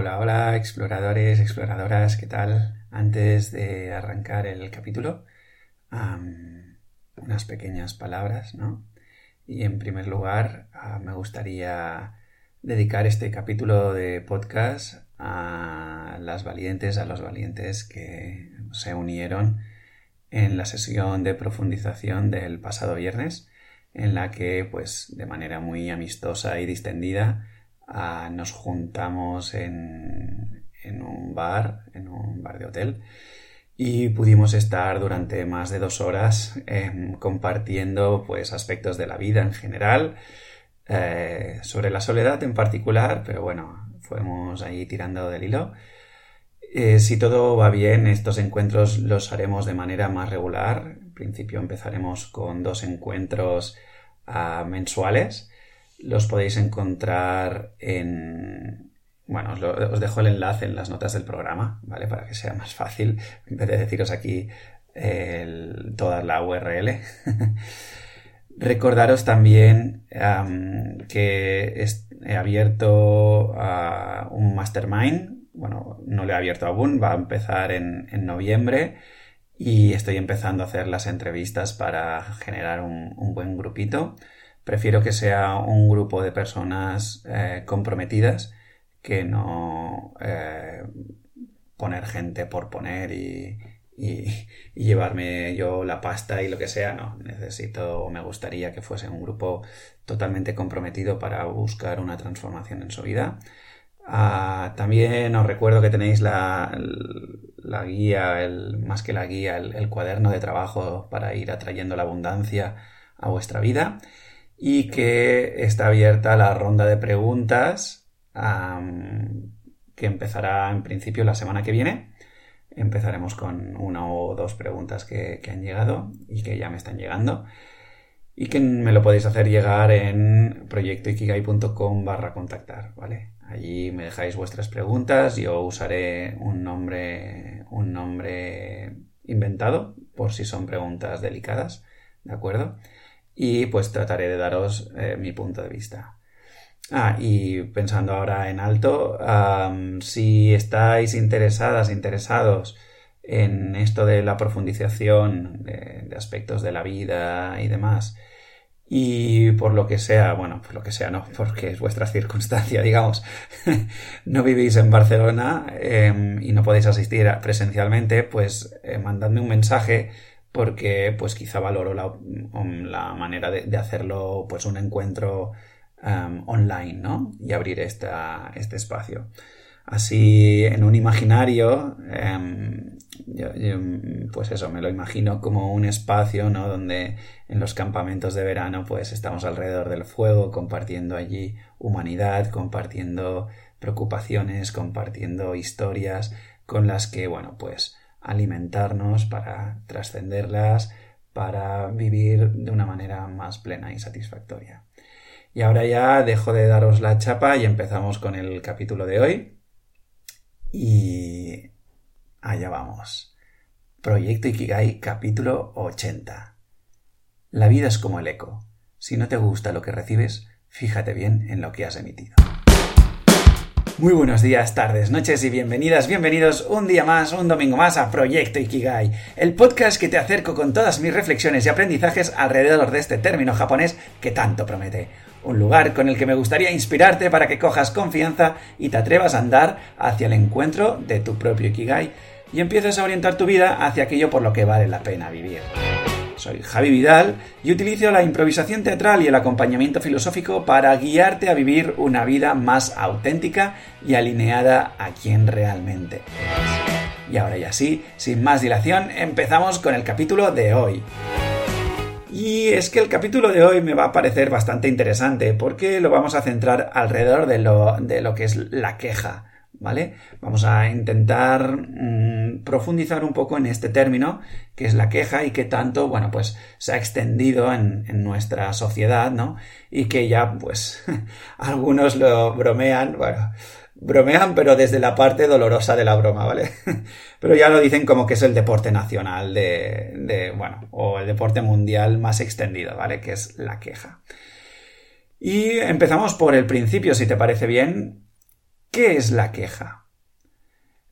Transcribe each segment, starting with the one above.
Hola, hola, exploradores, exploradoras, ¿qué tal? Antes de arrancar el capítulo, unas pequeñas palabras, ¿no? Y en primer lugar, ah, me gustaría dedicar este capítulo de podcast a las valientes, a los valientes que se unieron en la sesión de profundización del pasado viernes, en la que, pues, de manera muy amistosa y distendida, Ah, nos juntamos en, un bar, en un bar de hotel, y pudimos estar durante más de dos horas em, compartiendo pues aspectos de la vida en general, eh, sobre la soledad en particular, pero bueno, fuimos ahí tirando del hilo. Eh, si todo va bien, estos encuentros los haremos de manera más regular. En principio empezaremos con dos encuentros ah, mensuales los podéis encontrar en... Bueno, os, dejo el enlace en las notas del programa, ¿vale? Para que sea más fácil, en vez de deciros aquí toda la URL. Recordaros también que he abierto un mastermind. Bueno, no lo he abierto aún, va a empezar en, noviembre y estoy empezando a hacer las entrevistas para generar un buen grupito. Prefiero que sea un grupo de personas eh, comprometidas que no eh, poner gente por poner y, llevarme yo la pasta y lo que sea. No, necesito o me gustaría que fuese un grupo totalmente comprometido para buscar una transformación en su vida. Ah, también os recuerdo que tenéis la, guía, el, más que la guía, el cuaderno de trabajo para ir atrayendo la abundancia a vuestra vida y que está abierta la ronda de preguntas que empezará en principio la semana que viene. Empezaremos con una o dos preguntas que, han llegado y que ya me están llegando y que me lo podéis hacer llegar en proyectoikigai.com barra contactar, ¿vale? Allí me dejáis vuestras preguntas, yo usaré un nombre, un nombre inventado por si son preguntas delicadas, ¿de acuerdo? Y pues trataré de daros eh, mi punto de vista. Ah, y pensando ahora en alto, si estáis interesadas, interesados en esto de la profundización de, aspectos de la vida y demás, y por lo que sea, bueno, por lo que sea no, porque es vuestra circunstancia, digamos, no vivís en Barcelona em, y no podéis asistir presencialmente, pues eh, mandadme un mensaje porque pues quizá valoro la, la manera de, hacerlo pues un encuentro online, ¿no? Y abrir esta, este espacio. Así, en un imaginario, em, pues eso, me lo imagino como un espacio, ¿no? Donde en los campamentos de verano, pues estamos alrededor del fuego, compartiendo allí humanidad, compartiendo preocupaciones, compartiendo historias con las que, bueno, pues alimentarnos, para trascenderlas, para vivir de una manera más plena y satisfactoria. Y ahora ya dejo de daros la chapa y empezamos con el capítulo de hoy. Y allá vamos. Proyecto Ikigai capítulo 80. La vida es como el eco. Si no te gusta lo que recibes, fíjate bien en lo que has emitido. Muy buenos días, tardes, noches y bienvenidas, bienvenidos un día más, un domingo más a Proyecto Ikigai, el podcast que te acerco con todas mis reflexiones y aprendizajes alrededor de este término japonés que tanto promete. Un lugar con el que me gustaría inspirarte para que cojas confianza y te atrevas a andar hacia el encuentro de tu propio Ikigai y empieces a orientar tu vida hacia aquello por lo que vale la pena vivir. Soy Javi Vidal y utilizo la improvisación teatral y el acompañamiento filosófico para guiarte a vivir una vida más auténtica y alineada a quien realmente. Y ahora ya sí, sin más dilación, empezamos con el capítulo de hoy. Y es que el capítulo de hoy me va a parecer bastante interesante porque lo vamos a centrar alrededor de lo, de lo que es la queja. ¿Vale? Vamos a intentar mm, profundizar un poco en este término, que es la queja y que tanto, bueno, pues se ha extendido en, nuestra sociedad, ¿no? Y que ya, pues, algunos lo bromean, bueno, bromean, pero desde la parte dolorosa de la broma, ¿vale? pero ya lo dicen como que es el deporte nacional de, de, bueno, o el deporte mundial más extendido, ¿vale? Que es la queja. Y empezamos por el principio, si te parece bien, ¿Qué es la queja?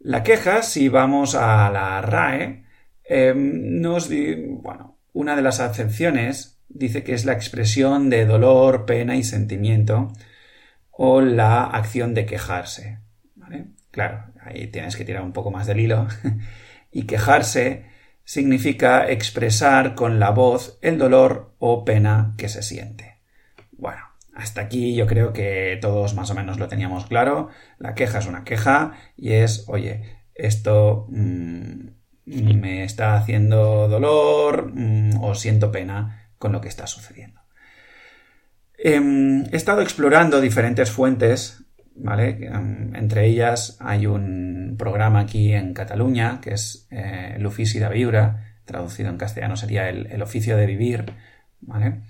La queja, si vamos a la RAE, em, nos bueno, una de las acepciones dice que es la expresión de dolor, pena y sentimiento o la acción de quejarse. Claro, ahí tienes que tirar un poco más del hilo. y quejarse significa expresar con la voz el dolor o pena que se siente. Bueno, hasta aquí yo creo que todos más o menos lo teníamos claro. La queja es una queja y es, oye, esto mm, me está haciendo dolor mm, o siento pena con lo que está sucediendo. Em, he estado explorando diferentes fuentes, ¿vale? Em, entre ellas hay un programa aquí en Cataluña que es eh, El traducido en castellano sería el, oficio de vivir, ¿vale?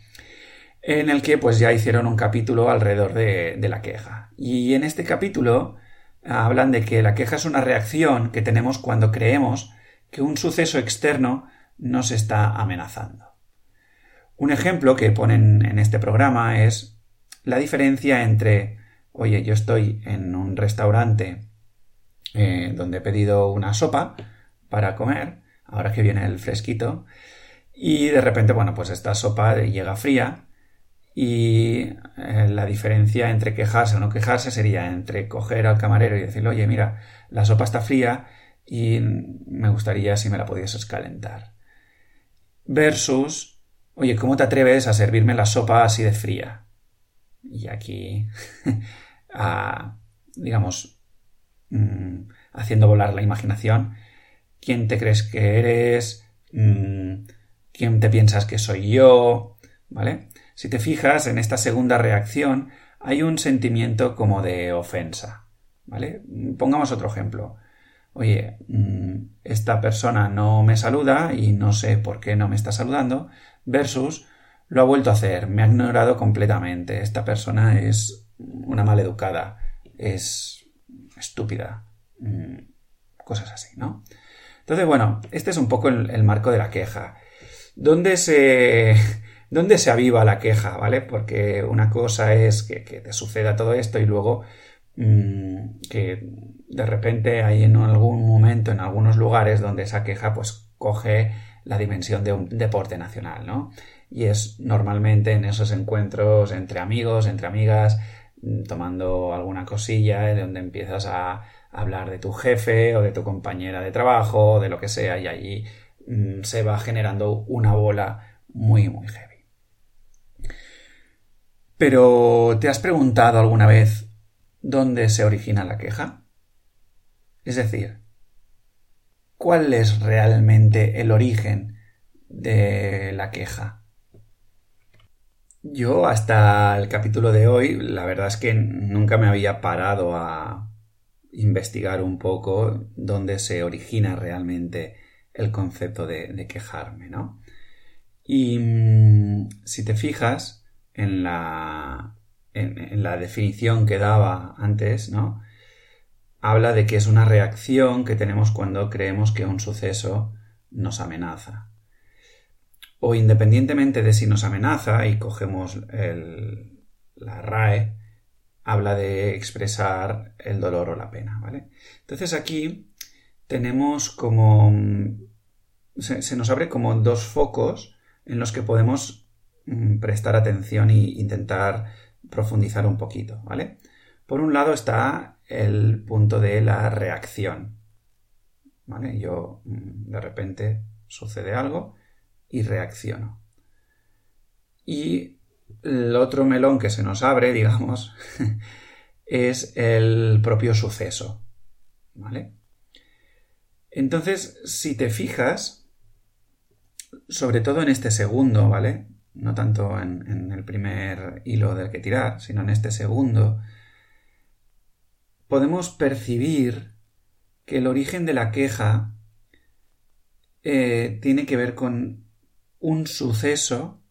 En el que pues ya hicieron un capítulo alrededor de, la queja. Y en este capítulo hablan de que la queja es una reacción que tenemos cuando creemos que un suceso externo nos está amenazando. Un ejemplo que ponen en este programa es la diferencia entre, oye, yo estoy en un restaurante eh, donde he pedido una sopa para comer, ahora que viene el fresquito, y de repente, bueno, pues esta sopa llega fría y eh, la diferencia entre quejarse o no quejarse sería entre coger al camarero y decirle, oye, mira, la sopa está fría y me gustaría si me la pudieses calentar. Versus Oye, ¿cómo te atreves a servirme la sopa así de fría? Y aquí, digamos, mm, haciendo volar la imaginación, ¿quién te crees que eres? Mm, ¿Quién te piensas que soy yo? ¿Vale? Si te fijas en esta segunda reacción, hay un sentimiento como de ofensa. ¿Vale? Pongamos otro ejemplo. Oye, mm, esta persona no me saluda y no sé por qué no me está saludando, versus lo ha vuelto a hacer, me ha ignorado completamente. Esta persona es una maleducada, es estúpida, mm, cosas así, ¿no? Entonces, bueno, este es un poco el, marco de la queja. ¿Dónde se, ¿Dónde se aviva la queja, ¿vale? Porque una cosa es que, te suceda todo esto y luego mm, que de repente hay en algún momento, en algunos lugares donde esa queja pues coge la dimensión de un deporte nacional, ¿no? Y es normalmente en esos encuentros entre amigos, entre amigas, mm, tomando alguna cosilla, de donde empiezas a hablar de tu jefe o de tu compañera de trabajo o de lo que sea, y allí mm, se va generando una bola muy, muy heavy. Pero, ¿te has preguntado alguna vez dónde se origina la queja? Es decir, cuál es realmente el origen de la queja. Yo hasta el capítulo de hoy, la verdad es que nunca me había parado a investigar un poco dónde se origina realmente el concepto de, quejarme, ¿no? Y mm, si te fijas en la, en la definición que daba antes, ¿no? habla de que es una reacción que tenemos cuando creemos que un suceso nos amenaza. O independientemente de si nos amenaza y cogemos la RAE, habla de expresar el dolor o la pena, ¿vale? Entonces aquí tenemos como... Se, se nos abre como dos focos en los que podemos prestar atención e intentar profundizar un poquito, ¿vale? Por un lado está el punto de la reacción. ¿Vale? Yo mm, de repente sucede algo y reacciono. Y el otro melón que se nos abre, digamos, es el propio suceso. ¿Vale? Entonces, si te fijas, sobre todo en este segundo, ¿vale? No tanto en, el primer hilo del que tirar, sino en este segundo, podemos percibir que el origen de la queja eh, tiene que ver con un suceso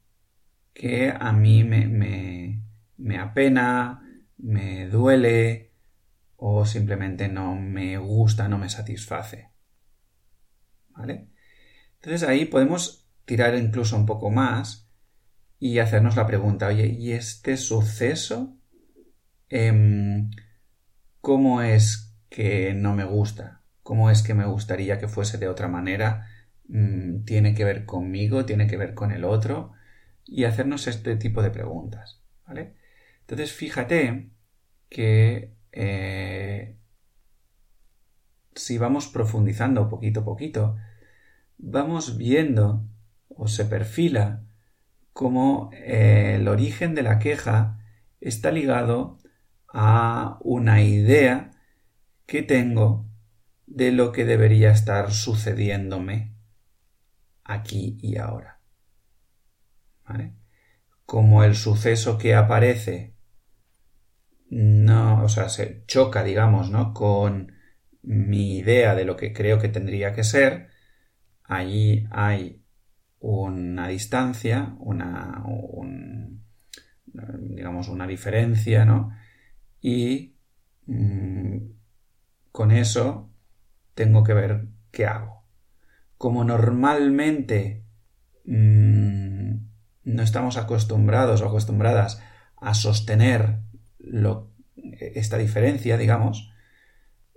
que a mí me, me, me apena, me duele o simplemente no me gusta, no me satisface. ¿Vale? Entonces ahí podemos tirar incluso un poco más y hacernos la pregunta, oye, ¿y este suceso? Em, cómo es que no me gusta, cómo es que me gustaría que fuese de otra manera, mm, tiene que ver conmigo, tiene que ver con el otro, y hacernos este tipo de preguntas, ¿vale? Entonces, fíjate que eh, si vamos profundizando poquito a poquito, vamos viendo o se perfila cómo eh, el origen de la queja está ligado a una idea que tengo de lo que debería estar sucediéndome aquí y ahora. Como el suceso que aparece no, o sea, se choca, digamos, ¿no? con mi idea de lo que creo que tendría que ser, allí hay una distancia, una, digamos, una diferencia, ¿no? Y mm, con eso tengo que ver qué hago. Como normalmente mm, no estamos acostumbrados o acostumbradas a sostener esta diferencia, digamos,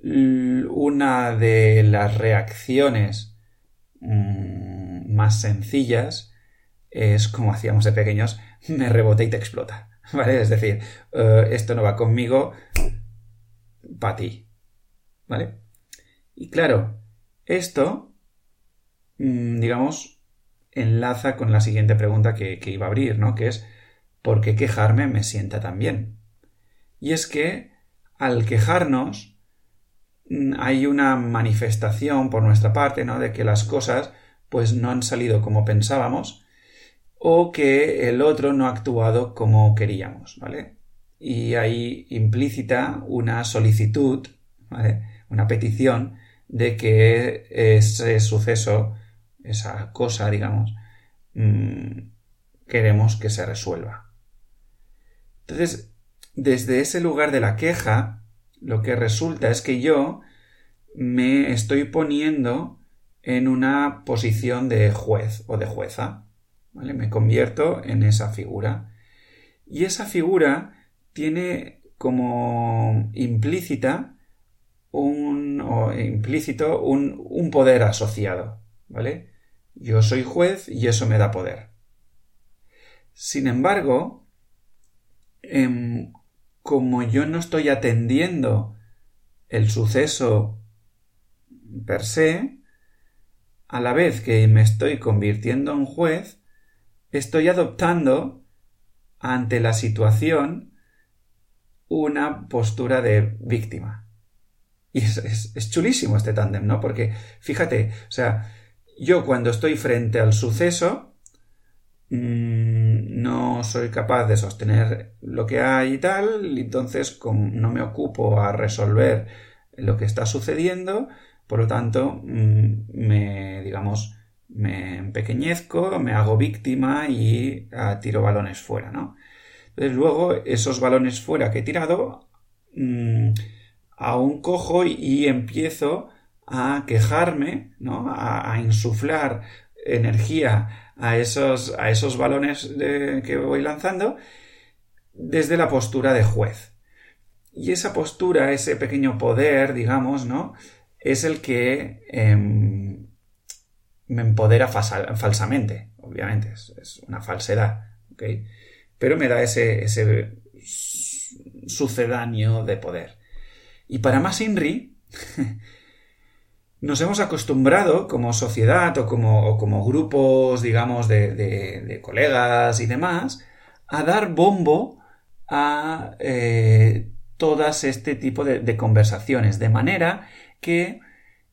una de las reacciones mm, más sencillas es como hacíamos de pequeños, me rebote y te explota. ¿Vale? Es decir, eh, esto no va conmigo, para ti. ¿Vale? Y claro, esto, mm, digamos, enlaza con la siguiente pregunta que, que, iba a abrir, ¿no? Que es, ¿por qué quejarme me sienta tan bien? Y es que, al quejarnos, mm, hay una manifestación por nuestra parte, ¿no? De que las cosas, pues, no han salido como pensábamos, o que el otro no ha actuado como queríamos, ¿vale? Y hay implícita una solicitud, ¿vale? Una petición de que ese suceso, esa cosa, digamos, mm, queremos que se resuelva. Entonces, desde ese lugar de la queja, lo que resulta es que yo me estoy poniendo en una posición de juez o de jueza. Me convierto en esa figura. Y esa figura tiene como implícita un, implícito un, un poder asociado, ¿vale? Yo soy juez y eso me da poder. Sin embargo, em, como yo no estoy atendiendo el suceso per se, a la vez que me estoy convirtiendo en juez, estoy adoptando ante la situación una postura de víctima. Y es, chulísimo este tándem, ¿no? Porque, fíjate, o sea, yo cuando estoy frente al suceso, mm, no soy capaz de sostener lo que hay y tal, y entonces no me ocupo a resolver lo que está sucediendo, por lo tanto, mm, me, digamos, me empequeñezco, me hago víctima y ah, tiro balones fuera, ¿no? Entonces luego esos balones fuera que he tirado mm, aún cojo y, empiezo a quejarme, ¿no? A, insuflar energía a esos, a esos balones que voy lanzando desde la postura de juez. Y esa postura, ese pequeño poder, digamos, ¿no? Es el que em, me empodera falsamente, obviamente, es, una falsedad. Pero me da ese, sucedáneo de poder. Y para más INRI, nos hemos acostumbrado como sociedad o como, como grupos, digamos, de, colegas y demás, a dar bombo a eh, todas este tipo de, conversaciones, de manera que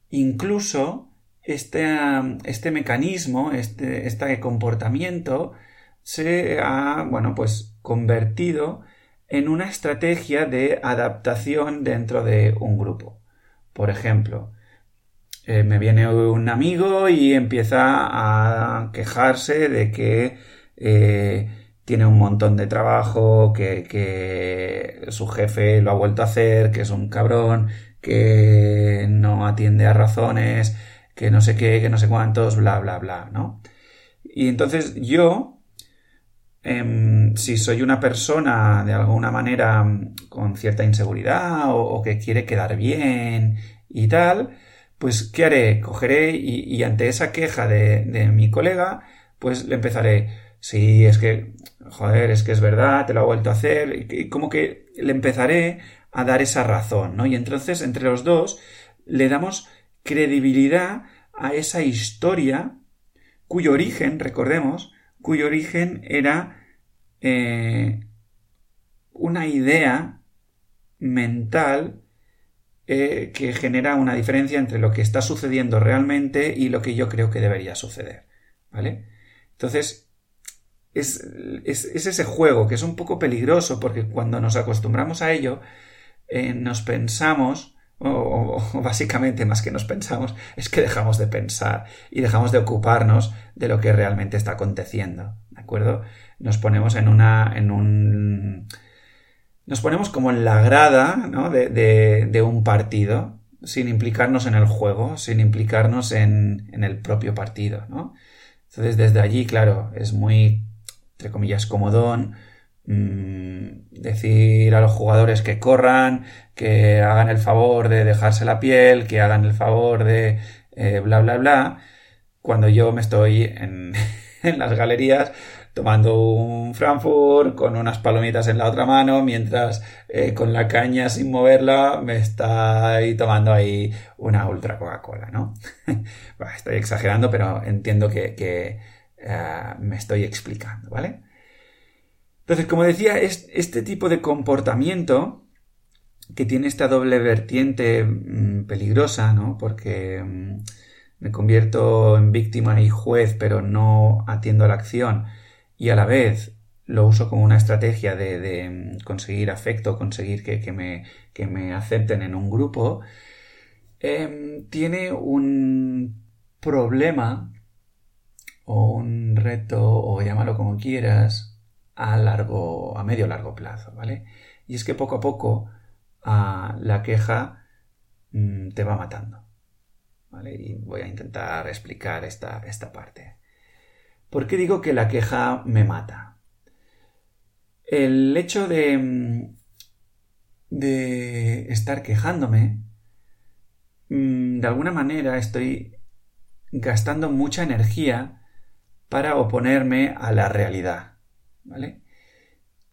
incluso este, este mecanismo, este, este comportamiento se ha, bueno, pues convertido en una estrategia de adaptación dentro de un grupo. Por ejemplo, eh, me viene un amigo y empieza a quejarse de que eh, tiene un montón de trabajo, que, que, su jefe lo ha vuelto a hacer, que es un cabrón, que no atiende a razones, que no sé qué, que no sé cuántos, bla, bla, bla, ¿no? Y entonces yo, em, si soy una persona de alguna manera con cierta inseguridad o, que quiere quedar bien y tal, pues ¿qué haré? Cogeré y, ante esa queja de, de, mi colega, pues le empezaré, sí, es que, joder, es que es verdad, te lo he vuelto a hacer, y como que le empezaré a dar esa razón, ¿no? Y entonces entre los dos le damos credibilidad a esa historia cuyo origen, recordemos, cuyo origen era eh, una idea mental eh, que genera una diferencia entre lo que está sucediendo realmente y lo que yo creo que debería suceder. ¿Vale? Entonces, es, es, ese juego que es un poco peligroso porque cuando nos acostumbramos a ello, eh, nos pensamos, o, básicamente más que nos pensamos, es que dejamos de pensar y dejamos de ocuparnos de lo que realmente está aconteciendo. ¿De acuerdo? Nos ponemos en una. en un. Nos ponemos como en la grada ¿no? de, de, un partido, sin implicarnos en el juego, sin implicarnos en, en el propio partido, ¿no? Entonces, desde allí, claro, es muy, entre comillas, comodón decir a los jugadores que corran, que hagan el favor de dejarse la piel, que hagan el favor de eh, bla bla bla, cuando yo me estoy en, las galerías tomando un Frankfurt con unas palomitas en la otra mano, mientras eh, con la caña sin moverla me está ahí tomando ahí una ultra Coca-Cola, ¿no? estoy exagerando, pero entiendo que, que eh, me estoy explicando, ¿vale? Entonces, como decía, este tipo de comportamiento que tiene esta doble vertiente mm, peligrosa, ¿no? Porque mm, me convierto en víctima y juez, pero no atiendo a la acción y a la vez lo uso como una estrategia de, mm, conseguir afecto, conseguir que, me, que, me, acepten en un grupo, em, tiene un problema o un reto, o llámalo como quieras, a largo, a medio largo plazo, ¿vale? Y es que poco a poco la queja mm, te va matando, ¿vale? Y voy a intentar explicar esta, esta parte. ¿Por qué digo que la queja me mata? El hecho de, mm, de estar quejándome, mm, de alguna manera estoy gastando mucha energía para oponerme a la realidad. ¿Vale?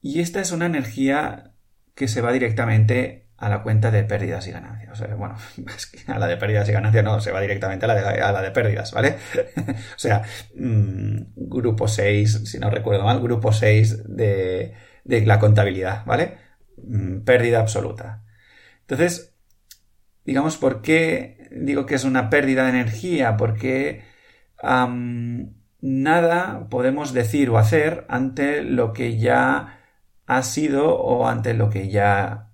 Y esta es una energía que se va directamente a la cuenta de pérdidas y ganancias. bueno, a la de pérdidas y ganancias no, se va directamente a la de, a la de pérdidas, ¿vale? o sea, mm, grupo 6, si no recuerdo mal, grupo 6 de, de la contabilidad, ¿vale? Mm, pérdida absoluta. Entonces, digamos, ¿por qué digo que es una pérdida de energía? Porque nada podemos decir o hacer ante lo que ya ha sido o ante lo que ya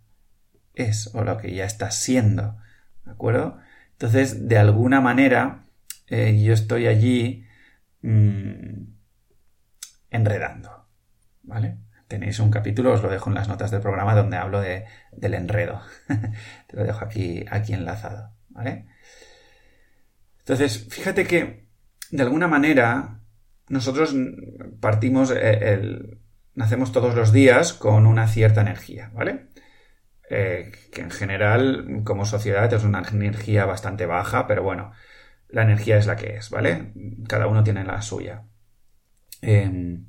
es o lo que ya está siendo. ¿De acuerdo? Entonces, de alguna manera, eh, yo estoy allí mm, enredando. ¿Vale? Tenéis un capítulo, os lo dejo en las notas del programa donde hablo de, del enredo. Te lo dejo aquí, aquí enlazado. ¿Vale? Entonces, fíjate que de alguna manera nosotros partimos, eh, el, nacemos todos los días con una cierta energía, ¿vale? Eh, que en general, como sociedad, es una energía bastante baja, pero bueno, la energía es la que es, ¿vale? Cada uno tiene la suya. Em,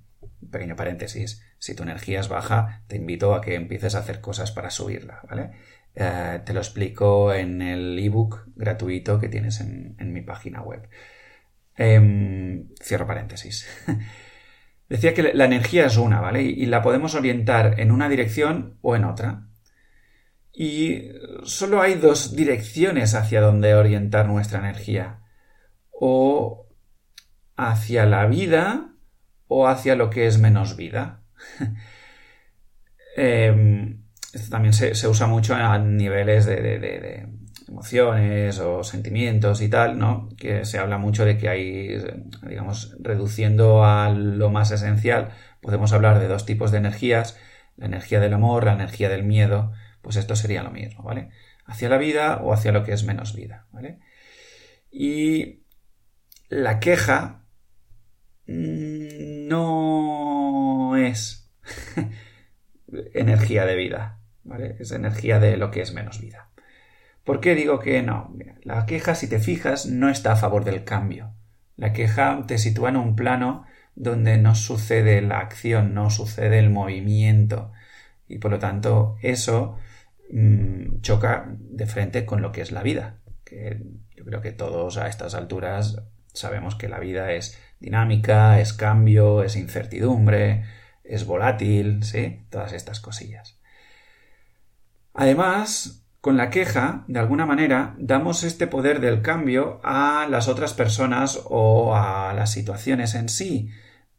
pequeño paréntesis, si tu energía es baja, te invito a que empieces a hacer cosas para subirla, ¿vale? Eh, te lo explico en el ebook gratuito que tienes en mi página web. Em, cierro paréntesis. Decía que la energía es una, ¿vale? Y la podemos orientar en una dirección o en otra. Y solo hay dos direcciones hacia donde orientar nuestra energía. O hacia la vida o hacia lo que es menos vida. Em, esto también se, usa mucho a niveles de emociones o sentimientos y tal, ¿no? Que se habla mucho de que hay, digamos, reduciendo a lo más esencial, podemos hablar de dos tipos de energías, la energía del amor, la energía del miedo, pues esto sería lo mismo, ¿vale? Hacia la vida o hacia lo que es menos vida, ¿vale? Y la queja mm, no es energía de vida, ¿vale? Es energía de lo que es menos vida. ¿Por qué digo que no? la queja, si te fijas, no está a favor del cambio. La queja te sitúa en un plano donde no sucede la acción, no sucede el movimiento. Y por lo tanto, eso mm, choca de frente con lo que es la vida. Que yo creo que todos a estas alturas sabemos que la vida es dinámica, es cambio, es incertidumbre, es volátil, ¿sí? Todas estas cosillas. Además, con la queja, de alguna manera, damos este poder del cambio a las otras personas o a las situaciones en sí,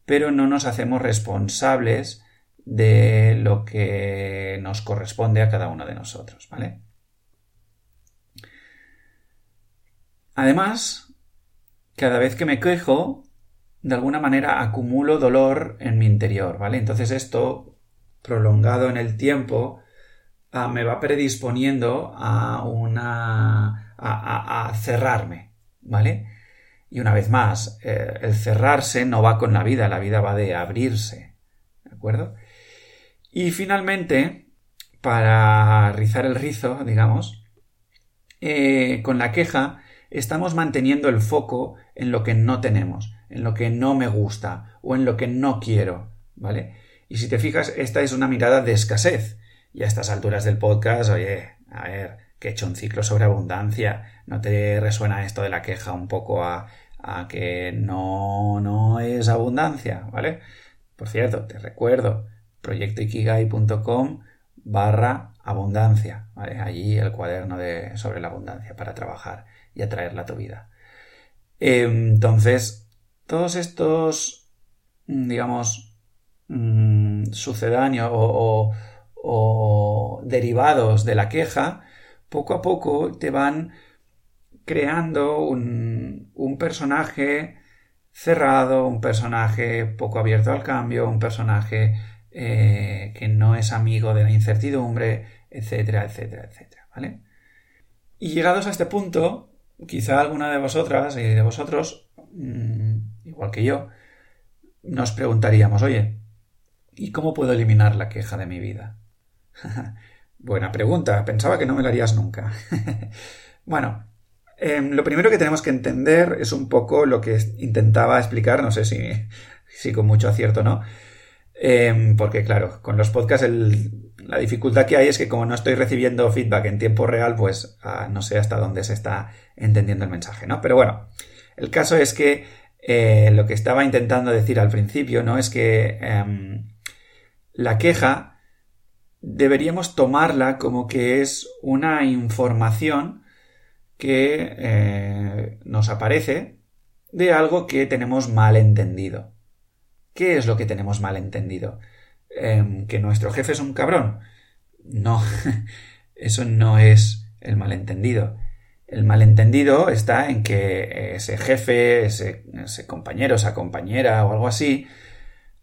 pero no nos hacemos responsables de lo que nos corresponde a cada uno de nosotros, ¿vale? Además, cada vez que me quejo, de alguna manera acumulo dolor en mi interior, ¿vale? Entonces esto, prolongado en el tiempo, ah, me va predisponiendo a una... a, cerrarme, ¿vale? Y una vez más, eh, el cerrarse no va con la vida, la vida va de abrirse, ¿de acuerdo? Y finalmente, para rizar el rizo, digamos, eh, con la queja estamos manteniendo el foco en lo que no tenemos en lo que no me gusta o en lo que no quiero, ¿vale? Y si te fijas, esta es una mirada de escasez. Y a estas alturas del podcast, oye, a ver, que he hecho un ciclo sobre abundancia, ¿no te resuena esto de la queja un poco a, a que no, no es abundancia, ¿vale? Por cierto, te recuerdo, proyectoikigai.com barra abundancia. Allí el cuaderno de, sobre la abundancia para trabajar y atraerla a tu vida. Entonces, todos estos, digamos, mm, sucedáneos o, derivados de la queja, poco a poco te van creando un, personaje cerrado, un personaje poco abierto al cambio, un personaje eh, que no es amigo de la incertidumbre, etcétera, etcétera, etcétera, ¿vale? Y llegados a este punto, quizá alguna de vosotras y de vosotros mm, igual que yo, nos preguntaríamos, oye, ¿y cómo puedo eliminar la queja de mi vida? Buena pregunta, pensaba que no me la harías nunca. bueno, em, lo primero que tenemos que entender es un poco lo que intentaba explicar, no sé si, si con mucho acierto no, em, porque claro, con los podcasts la dificultad que hay es que como no estoy recibiendo feedback en tiempo real, pues ah, no sé hasta dónde se está entendiendo el mensaje, ¿no? Pero bueno, el caso es que eh, lo que estaba intentando decir al principio, ¿no? Es que em, la queja deberíamos tomarla como que es una información que eh, nos aparece de algo que tenemos mal entendido. ¿Qué es lo que tenemos mal entendido? Em, ¿Que nuestro jefe es un cabrón? No, eso no es el malentendido. El malentendido está en que ese jefe, ese, compañero, esa compañera o algo así,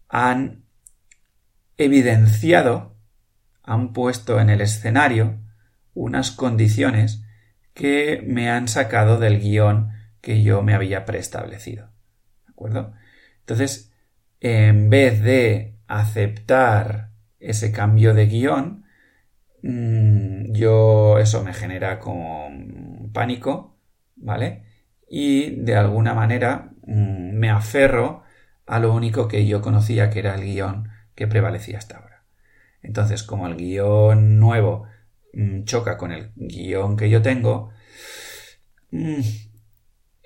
han evidenciado, han puesto en el escenario unas condiciones que me han sacado del guion que yo me había preestablecido. ¿De acuerdo? Entonces, en vez de aceptar ese cambio de guion, mm, yo eso me genera como pánico, ¿vale? Y de alguna manera mm, me aferro a lo único que yo conocía que era el guion que prevalecía hasta ahora. Entonces, como el guion nuevo mm, choca con el guion que yo tengo, mm,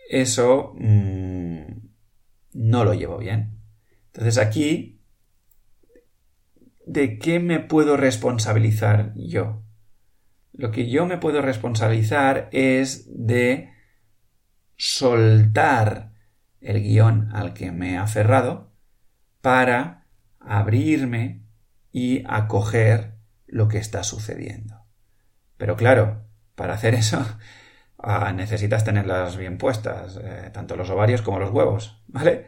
eso no lo llevo bien. Entonces aquí, ¿de qué me puedo responsabilizar yo? Lo que yo me puedo responsabilizar es de soltar el guion al que me he aferrado para abrirme y acoger lo que está sucediendo. Pero claro, para hacer eso ah, necesitas tenerlas bien puestas, eh, tanto los ovarios como los huevos, ¿vale?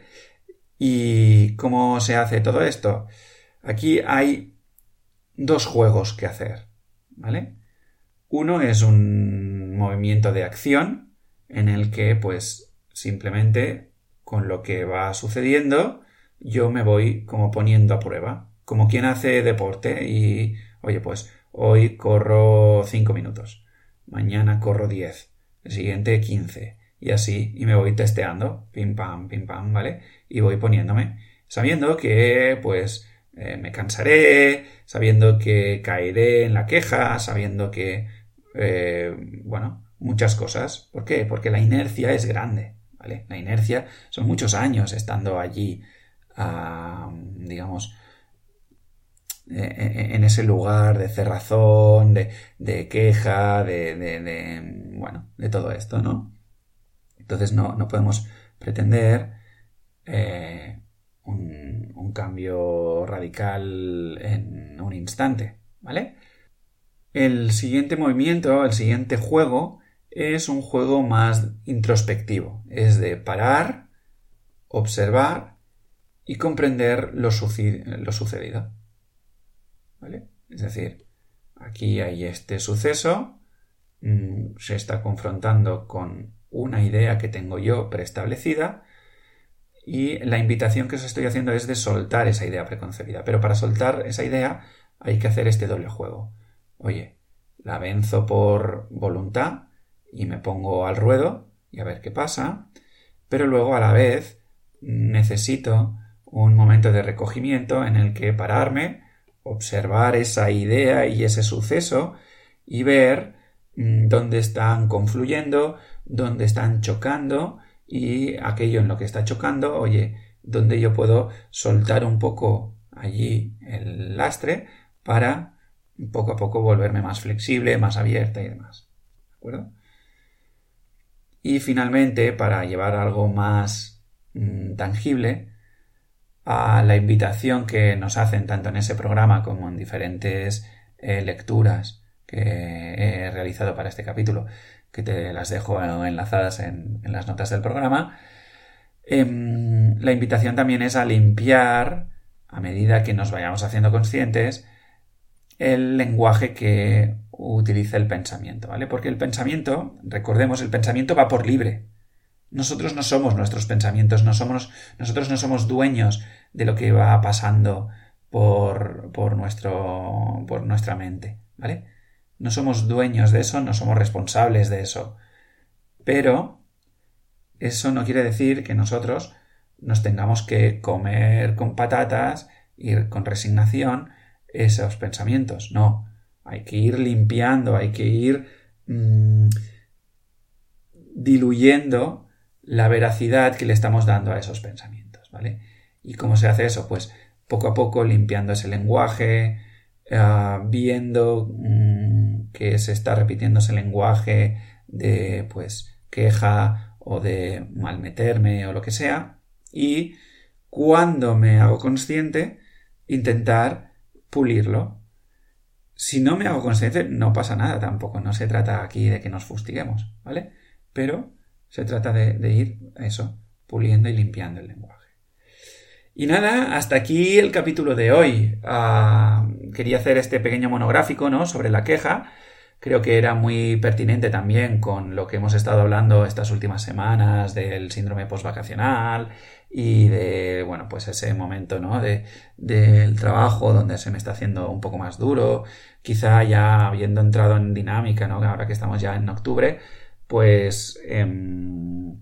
¿Y cómo se hace todo esto? Aquí hay dos juegos que hacer, ¿vale? Uno es un movimiento de acción en el que pues simplemente con lo que va sucediendo yo me voy como poniendo a prueba, como quien hace deporte y, oye, pues hoy corro 5 minutos, mañana corro 10, el siguiente 15 y así, y me voy testeando, pim pam, pim pam, ¿vale? Y voy poniéndome, sabiendo que, pues, eh, me cansaré, sabiendo que caeré en la queja, sabiendo que, eh, bueno, muchas cosas. ¿Por qué? Porque la inercia es grande, ¿vale? La inercia son muchos años estando allí, digamos, e, e, en ese lugar de cerrazón, de, de queja, de, de, bueno, de todo esto, ¿no? Entonces no, no podemos pretender eh, un, un, cambio radical en un instante, ¿vale? El siguiente movimiento, el siguiente juego, es un juego más introspectivo. Es de parar, observar y comprender lo sucedido. Es decir, aquí hay este suceso, mm, se está confrontando con una idea que tengo yo preestablecida y la invitación que os estoy haciendo es de soltar esa idea preconcebida. Pero para soltar esa idea hay que hacer este doble juego. Oye, la venzo por voluntad y me pongo al ruedo y a ver qué pasa, pero luego a la vez necesito un momento de recogimiento en el que pararme, observar esa idea y ese suceso y ver mm, dónde están confluyendo, dónde están chocando y aquello en lo que está chocando, oye, donde yo puedo soltar un poco allí el lastre para poco a poco volverme más flexible, más abierta y demás. ¿De acuerdo? Y finalmente, para llevar algo más mm, tangible, a la invitación que nos hacen tanto en ese programa como en diferentes eh, lecturas que he realizado para este capítulo, que te las dejo enlazadas en, las notas del programa. Em, la invitación también es a limpiar, a medida que nos vayamos haciendo conscientes, el lenguaje que utiliza el pensamiento, ¿vale? Porque el pensamiento, recordemos, el pensamiento va por libre. Nosotros no somos nuestros pensamientos, no somos, nosotros no somos dueños de lo que va pasando por, por, nuestro, por nuestra mente, ¿vale? No somos dueños de eso, no somos responsables de eso. Pero eso no quiere decir que nosotros nos tengamos que comer con patatas y con resignación esos pensamientos. No, hay que ir limpiando, hay que ir mmm, diluyendo la veracidad que le estamos dando a esos pensamientos, ¿vale? ¿Y cómo se hace eso? Pues poco a poco limpiando ese lenguaje, uh, viendo mmm, que se está repitiendo ese lenguaje de pues queja o de malmeterme o lo que sea y cuando me hago consciente intentar pulirlo. Si no me hago consciente, no pasa nada tampoco. No se trata aquí de que nos fustiguemos, ¿vale? Pero se trata de, ir eso, puliendo y limpiando el lenguaje. Y nada, hasta aquí el capítulo de hoy. Ah, quería hacer este pequeño monográfico, ¿no? Sobre la queja. Creo que era muy pertinente también con lo que hemos estado hablando estas últimas semanas del síndrome postvacacional y de, bueno, pues ese momento, ¿no? De, del trabajo donde se me está haciendo un poco más duro, quizá ya habiendo entrado en dinámica, ¿no? Ahora que estamos ya en octubre, pues em,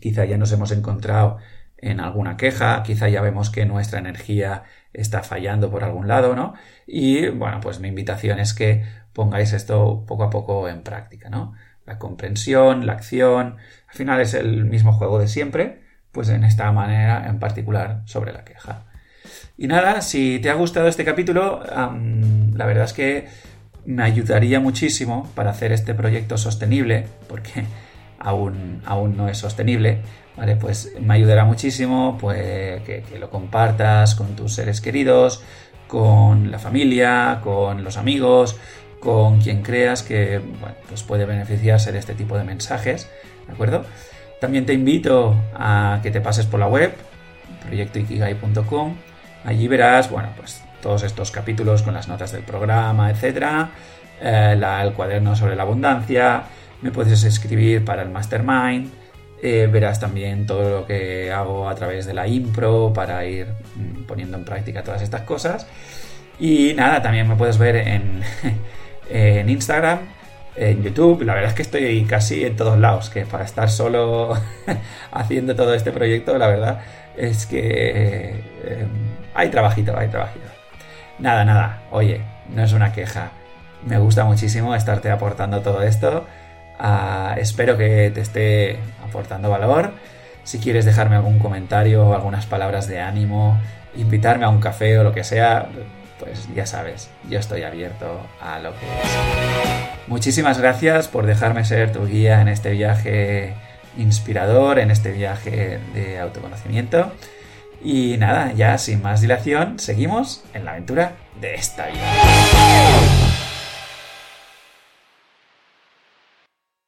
quizá ya nos hemos encontrado en alguna queja, quizá ya vemos que nuestra energía está fallando por algún lado, ¿no? Y bueno, pues mi invitación es que pongáis esto poco a poco en práctica, ¿no? La comprensión, la acción, al final es el mismo juego de siempre, pues en esta manera en particular sobre la queja. Y nada, si te ha gustado este capítulo, la verdad es que me ayudaría muchísimo para hacer este proyecto sostenible, porque aún, aún no es sostenible, ¿vale? Pues me ayudará muchísimo pues, que, lo compartas con tus seres queridos, con la familia, con los amigos, con quien creas que pues puede beneficiarse de este tipo de mensajes, ¿de acuerdo? También te invito a que te pases por la web, proyectoikigai.com. Allí verás, bueno, pues todos estos capítulos con las notas del programa, etcétera, eh, el cuaderno sobre la abundancia, me puedes escribir para el mastermind Eh, verás también todo lo que hago a través de la impro para ir mm, poniendo en práctica todas estas cosas. Y nada, también me puedes ver en, en Instagram, en YouTube. La verdad es que estoy casi en todos lados, que para estar solo haciendo todo este proyecto, la verdad es que eh, hay trabajito, hay trabajito. Nada, nada, oye, no es una queja. Me gusta muchísimo estarte aportando todo esto. Ah, espero que te esté aportando valor. Si quieres dejarme algún comentario o algunas palabras de ánimo, invitarme a un café o lo que sea, pues ya sabes, yo estoy abierto a lo que es. Muchísimas gracias por dejarme ser tu guía en este viaje inspirador, en este viaje de autoconocimiento. Y nada, ya sin más dilación, seguimos en la aventura de esta vida.